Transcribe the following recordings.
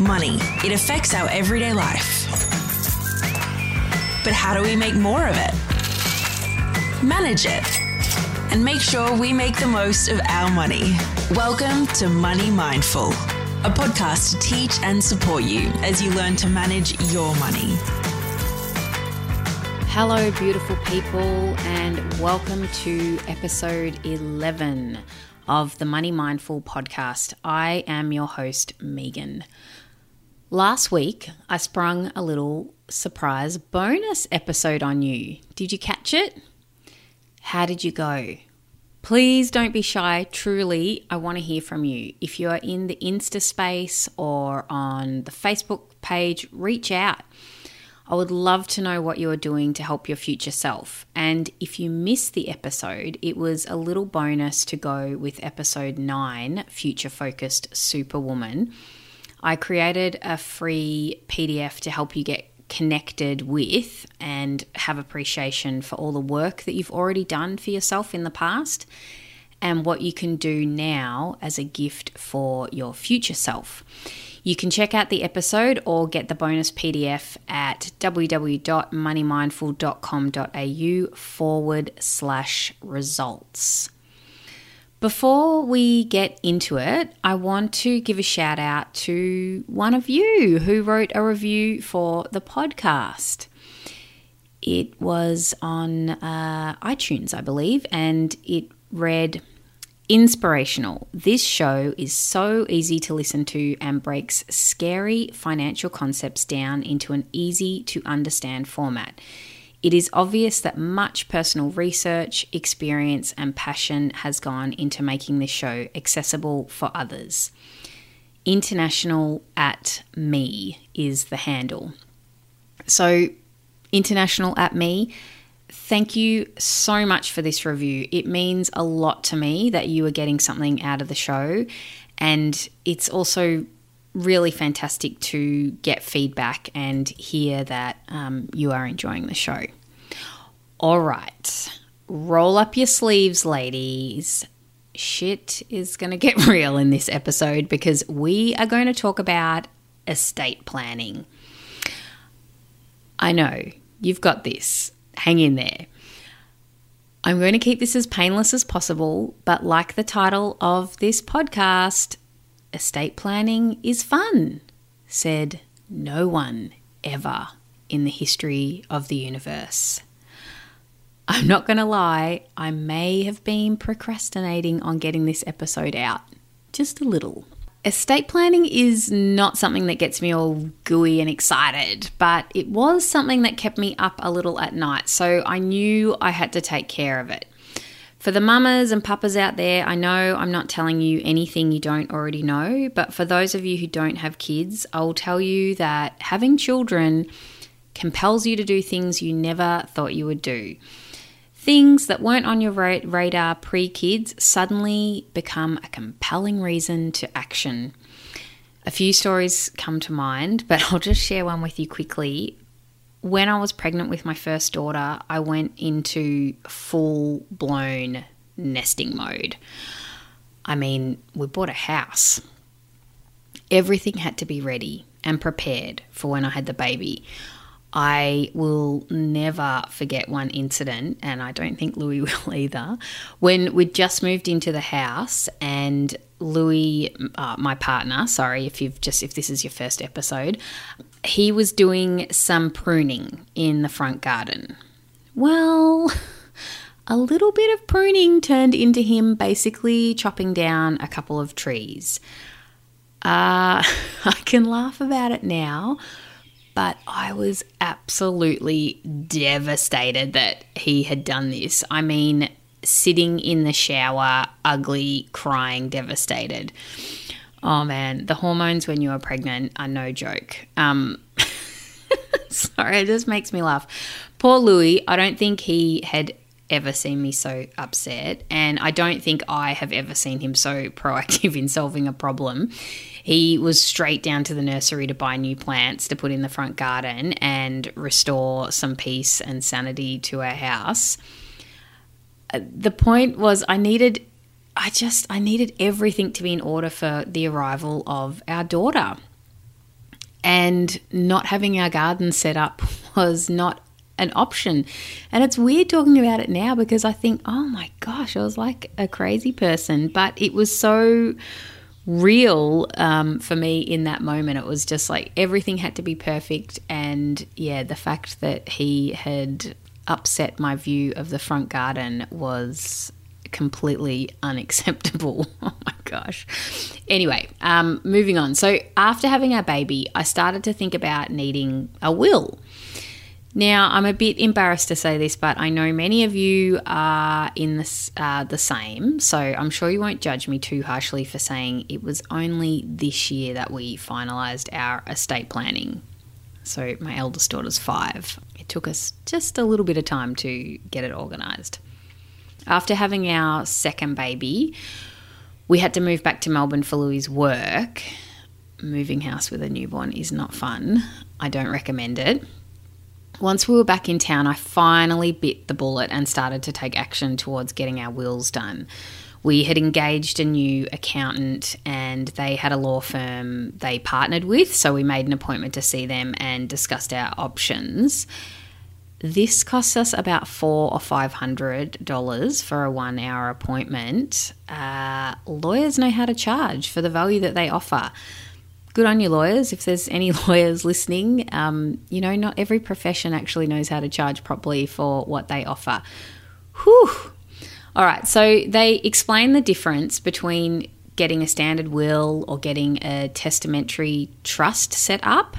Money. It affects our everyday life. But how do we make more of it? Manage it. And make sure we make the most of our money. Welcome to Money Mindful, a podcast to teach and support you as you learn to manage your money. Hello, beautiful people, and welcome to episode 11 of the Money Mindful podcast. I am your host, Megan. Last week, I sprung a little surprise bonus episode on you. Did you catch it? How did you go? Please don't be shy. Truly, I want to hear from you. If you are in the Insta space or on the Facebook page, reach out. I would love to know what you are doing to help your future self. And if you missed the episode, it was a little bonus to go with episode 9, Future Focused Superwoman. I created a free PDF to help you get connected with and have appreciation for all the work that you've already done for yourself in the past and what you can do now as a gift for your future self. You can check out the episode or get the bonus PDF at www.moneymindful.com.au forward slash results. Before we get into it, I want to give a shout out to one of you who wrote a review for the podcast. It was on uh, iTunes, I believe, and it read Inspirational. This show is so easy to listen to and breaks scary financial concepts down into an easy to understand format. It is obvious that much personal research, experience, and passion has gone into making this show accessible for others. International at me is the handle. So, international at me Thank you so much for this review. It means a lot to me that you are getting something out of the show. And it's also really fantastic to get feedback and hear that um, you are enjoying the show. All right, roll up your sleeves, ladies. Shit is going to get real in this episode because we are going to talk about estate planning. I know, you've got this hang in there. I'm going to keep this as painless as possible, but like the title of this podcast, estate planning is fun, said no one ever in the history of the universe. I'm not going to lie, I may have been procrastinating on getting this episode out. Just a little. Estate planning is not something that gets me all gooey and excited, but it was something that kept me up a little at night, so I knew I had to take care of it. For the mamas and papas out there, I know I'm not telling you anything you don't already know, but for those of you who don't have kids, I'll tell you that having children compels you to do things you never thought you would do. Things that weren't on your radar pre kids suddenly become a compelling reason to action. A few stories come to mind, but I'll just share one with you quickly. When I was pregnant with my first daughter, I went into full blown nesting mode. I mean, we bought a house. Everything had to be ready and prepared for when I had the baby. I will never forget one incident, and I don't think Louis will either. When we'd just moved into the house, and Louis, uh, my partner, sorry if you've just if this is your first episode, he was doing some pruning in the front garden. Well, a little bit of pruning turned into him basically chopping down a couple of trees. Uh, I can laugh about it now, but I was absolutely devastated that he had done this. I mean, sitting in the shower, ugly, crying, devastated. Oh man, the hormones when you are pregnant are no joke. Um, sorry, it just makes me laugh. Poor Louis, I don't think he had ever seen me so upset, and I don't think I have ever seen him so proactive in solving a problem. He was straight down to the nursery to buy new plants to put in the front garden and restore some peace and sanity to our house. Uh, the point was, I needed, I just, I needed everything to be in order for the arrival of our daughter. And not having our garden set up was not an option. And it's weird talking about it now because I think, oh my gosh, I was like a crazy person. But it was so real um, for me in that moment. It was just like everything had to be perfect. And yeah, the fact that he had upset my view of the front garden was completely unacceptable. oh my gosh. Anyway, um, moving on. So, after having our baby, I started to think about needing a will. Now, I'm a bit embarrassed to say this, but I know many of you are in this, uh, the same, so I'm sure you won't judge me too harshly for saying it was only this year that we finalised our estate planning. So, my eldest daughter's five. It took us just a little bit of time to get it organised. After having our second baby, we had to move back to Melbourne for Louis' work. Moving house with a newborn is not fun. I don't recommend it. Once we were back in town, I finally bit the bullet and started to take action towards getting our wills done. We had engaged a new accountant and they had a law firm they partnered with, so we made an appointment to see them and discussed our options. This costs us about four or five hundred dollars for a one hour appointment. Uh, lawyers know how to charge for the value that they offer. Good on you, lawyers. If there's any lawyers listening, um, you know, not every profession actually knows how to charge properly for what they offer. Whew. All right, so they explain the difference between getting a standard will or getting a testamentary trust set up.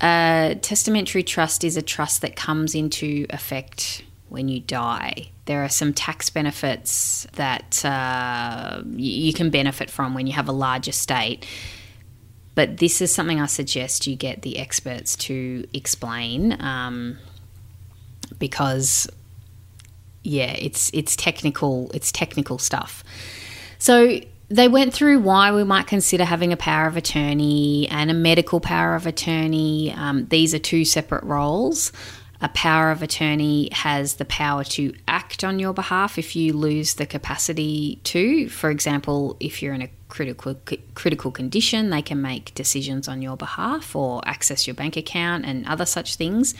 A testamentary trust is a trust that comes into effect when you die. There are some tax benefits that uh, you can benefit from when you have a large estate. But this is something I suggest you get the experts to explain um, because, yeah, it's it's technical. It's technical stuff. So they went through why we might consider having a power of attorney and a medical power of attorney. Um, these are two separate roles. A power of attorney has the power to act on your behalf if you lose the capacity to. For example, if you're in a critical critical condition, they can make decisions on your behalf or access your bank account and other such things.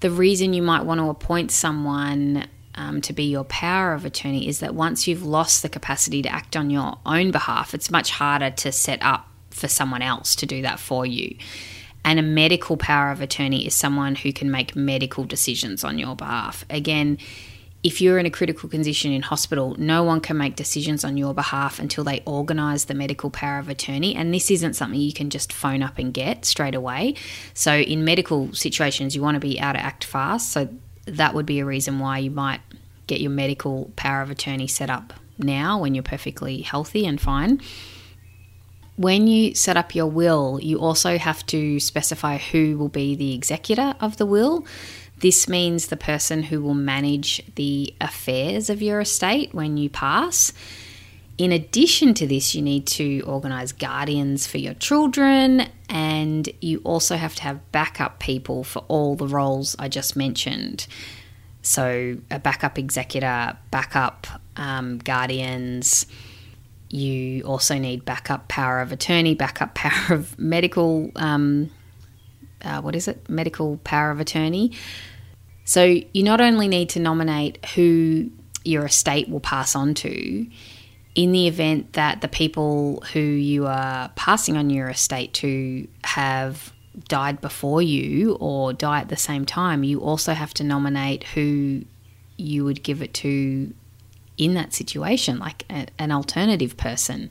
The reason you might want to appoint someone um, to be your power of attorney is that once you've lost the capacity to act on your own behalf, it's much harder to set up for someone else to do that for you. And a medical power of attorney is someone who can make medical decisions on your behalf. Again, if you're in a critical condition in hospital, no one can make decisions on your behalf until they organise the medical power of attorney. And this isn't something you can just phone up and get straight away. So, in medical situations, you want to be able to act fast. So, that would be a reason why you might get your medical power of attorney set up now when you're perfectly healthy and fine. When you set up your will, you also have to specify who will be the executor of the will. This means the person who will manage the affairs of your estate when you pass. In addition to this, you need to organise guardians for your children, and you also have to have backup people for all the roles I just mentioned. So, a backup executor, backup um, guardians. You also need backup power of attorney, backup power of medical um, uh, what is it? Medical power of attorney. So you not only need to nominate who your estate will pass on to, in the event that the people who you are passing on your estate to have died before you or die at the same time, you also have to nominate who you would give it to in that situation, like a, an alternative person.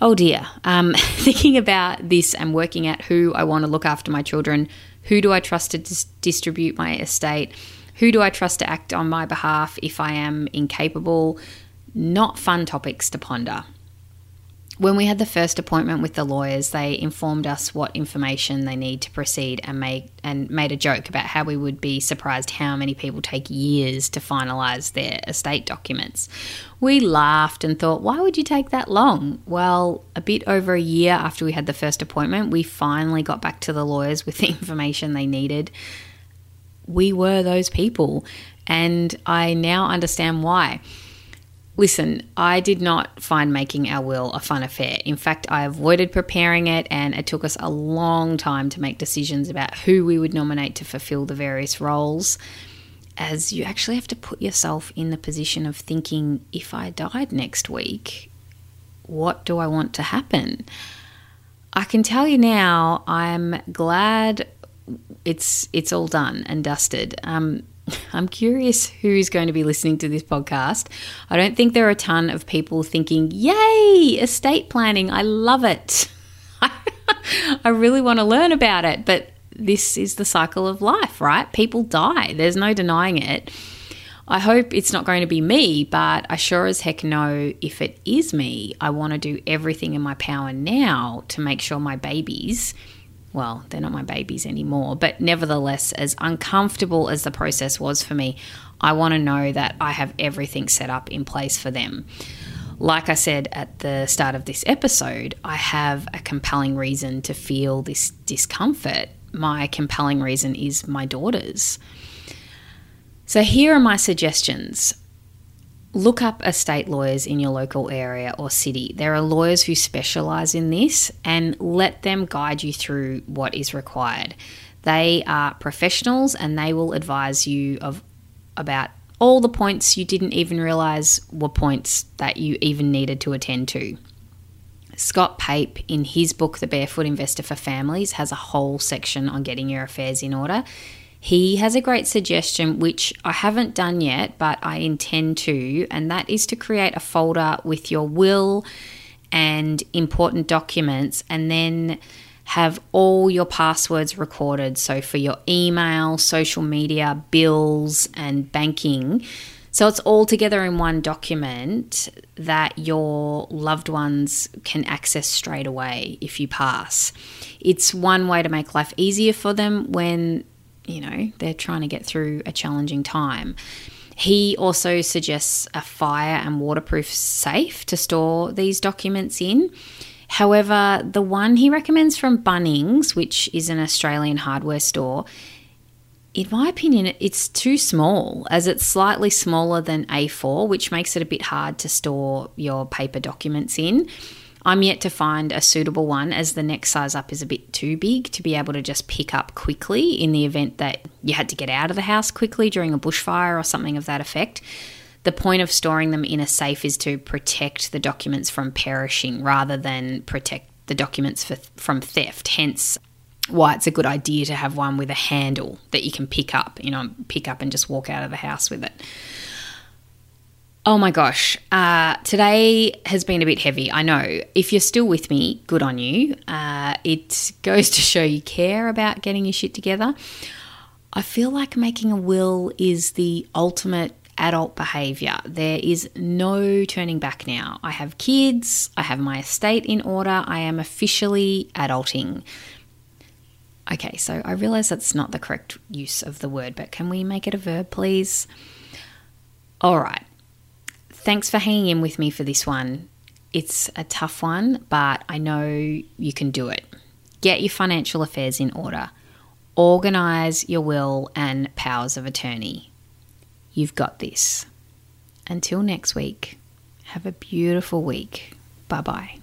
Oh dear. Um, thinking about this and working out who I want to look after my children, who do I trust to dis- distribute my estate, who do I trust to act on my behalf if I am incapable, not fun topics to ponder. When we had the first appointment with the lawyers, they informed us what information they need to proceed and made and made a joke about how we would be surprised how many people take years to finalize their estate documents. We laughed and thought, why would you take that long? Well, a bit over a year after we had the first appointment, we finally got back to the lawyers with the information they needed. We were those people, and I now understand why Listen, I did not find making our will a fun affair. In fact, I avoided preparing it, and it took us a long time to make decisions about who we would nominate to fulfill the various roles. As you actually have to put yourself in the position of thinking if I died next week, what do I want to happen? I can tell you now, I'm glad it's it's all done and dusted. Um, I'm curious who's going to be listening to this podcast. I don't think there are a ton of people thinking, Yay, estate planning, I love it. I really want to learn about it. But this is the cycle of life, right? People die, there's no denying it. I hope it's not going to be me, but I sure as heck know if it is me, I want to do everything in my power now to make sure my babies well, they're not my babies anymore, but nevertheless, as uncomfortable as the process was for me, I want to know that I have everything set up in place for them. Like I said at the start of this episode, I have a compelling reason to feel this discomfort. My compelling reason is my daughters. So, here are my suggestions look up estate lawyers in your local area or city. There are lawyers who specialize in this and let them guide you through what is required. They are professionals and they will advise you of about all the points you didn't even realize were points that you even needed to attend to. Scott Pape, in his book, The Barefoot Investor for Families, has a whole section on getting your affairs in order. He has a great suggestion, which I haven't done yet, but I intend to, and that is to create a folder with your will and important documents, and then have all your passwords recorded. So, for your email, social media, bills, and banking. So, it's all together in one document that your loved ones can access straight away if you pass. It's one way to make life easier for them when you know, they're trying to get through a challenging time. He also suggests a fire and waterproof safe to store these documents in. However, the one he recommends from Bunnings, which is an Australian hardware store, in my opinion, it's too small as it's slightly smaller than A4, which makes it a bit hard to store your paper documents in. I'm yet to find a suitable one as the next size up is a bit too big to be able to just pick up quickly in the event that you had to get out of the house quickly during a bushfire or something of that effect. The point of storing them in a safe is to protect the documents from perishing rather than protect the documents for, from theft. Hence, why it's a good idea to have one with a handle that you can pick up, you know, pick up and just walk out of the house with it. Oh my gosh, uh, today has been a bit heavy. I know. If you're still with me, good on you. Uh, it goes to show you care about getting your shit together. I feel like making a will is the ultimate adult behavior. There is no turning back now. I have kids, I have my estate in order, I am officially adulting. Okay, so I realize that's not the correct use of the word, but can we make it a verb, please? All right. Thanks for hanging in with me for this one. It's a tough one, but I know you can do it. Get your financial affairs in order. Organise your will and powers of attorney. You've got this. Until next week, have a beautiful week. Bye bye.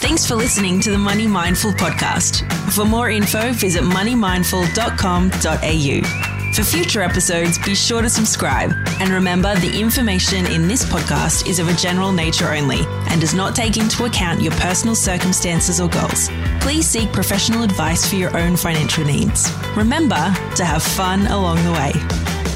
Thanks for listening to the Money Mindful podcast. For more info, visit moneymindful.com.au. For future episodes, be sure to subscribe. And remember, the information in this podcast is of a general nature only and does not take into account your personal circumstances or goals. Please seek professional advice for your own financial needs. Remember to have fun along the way.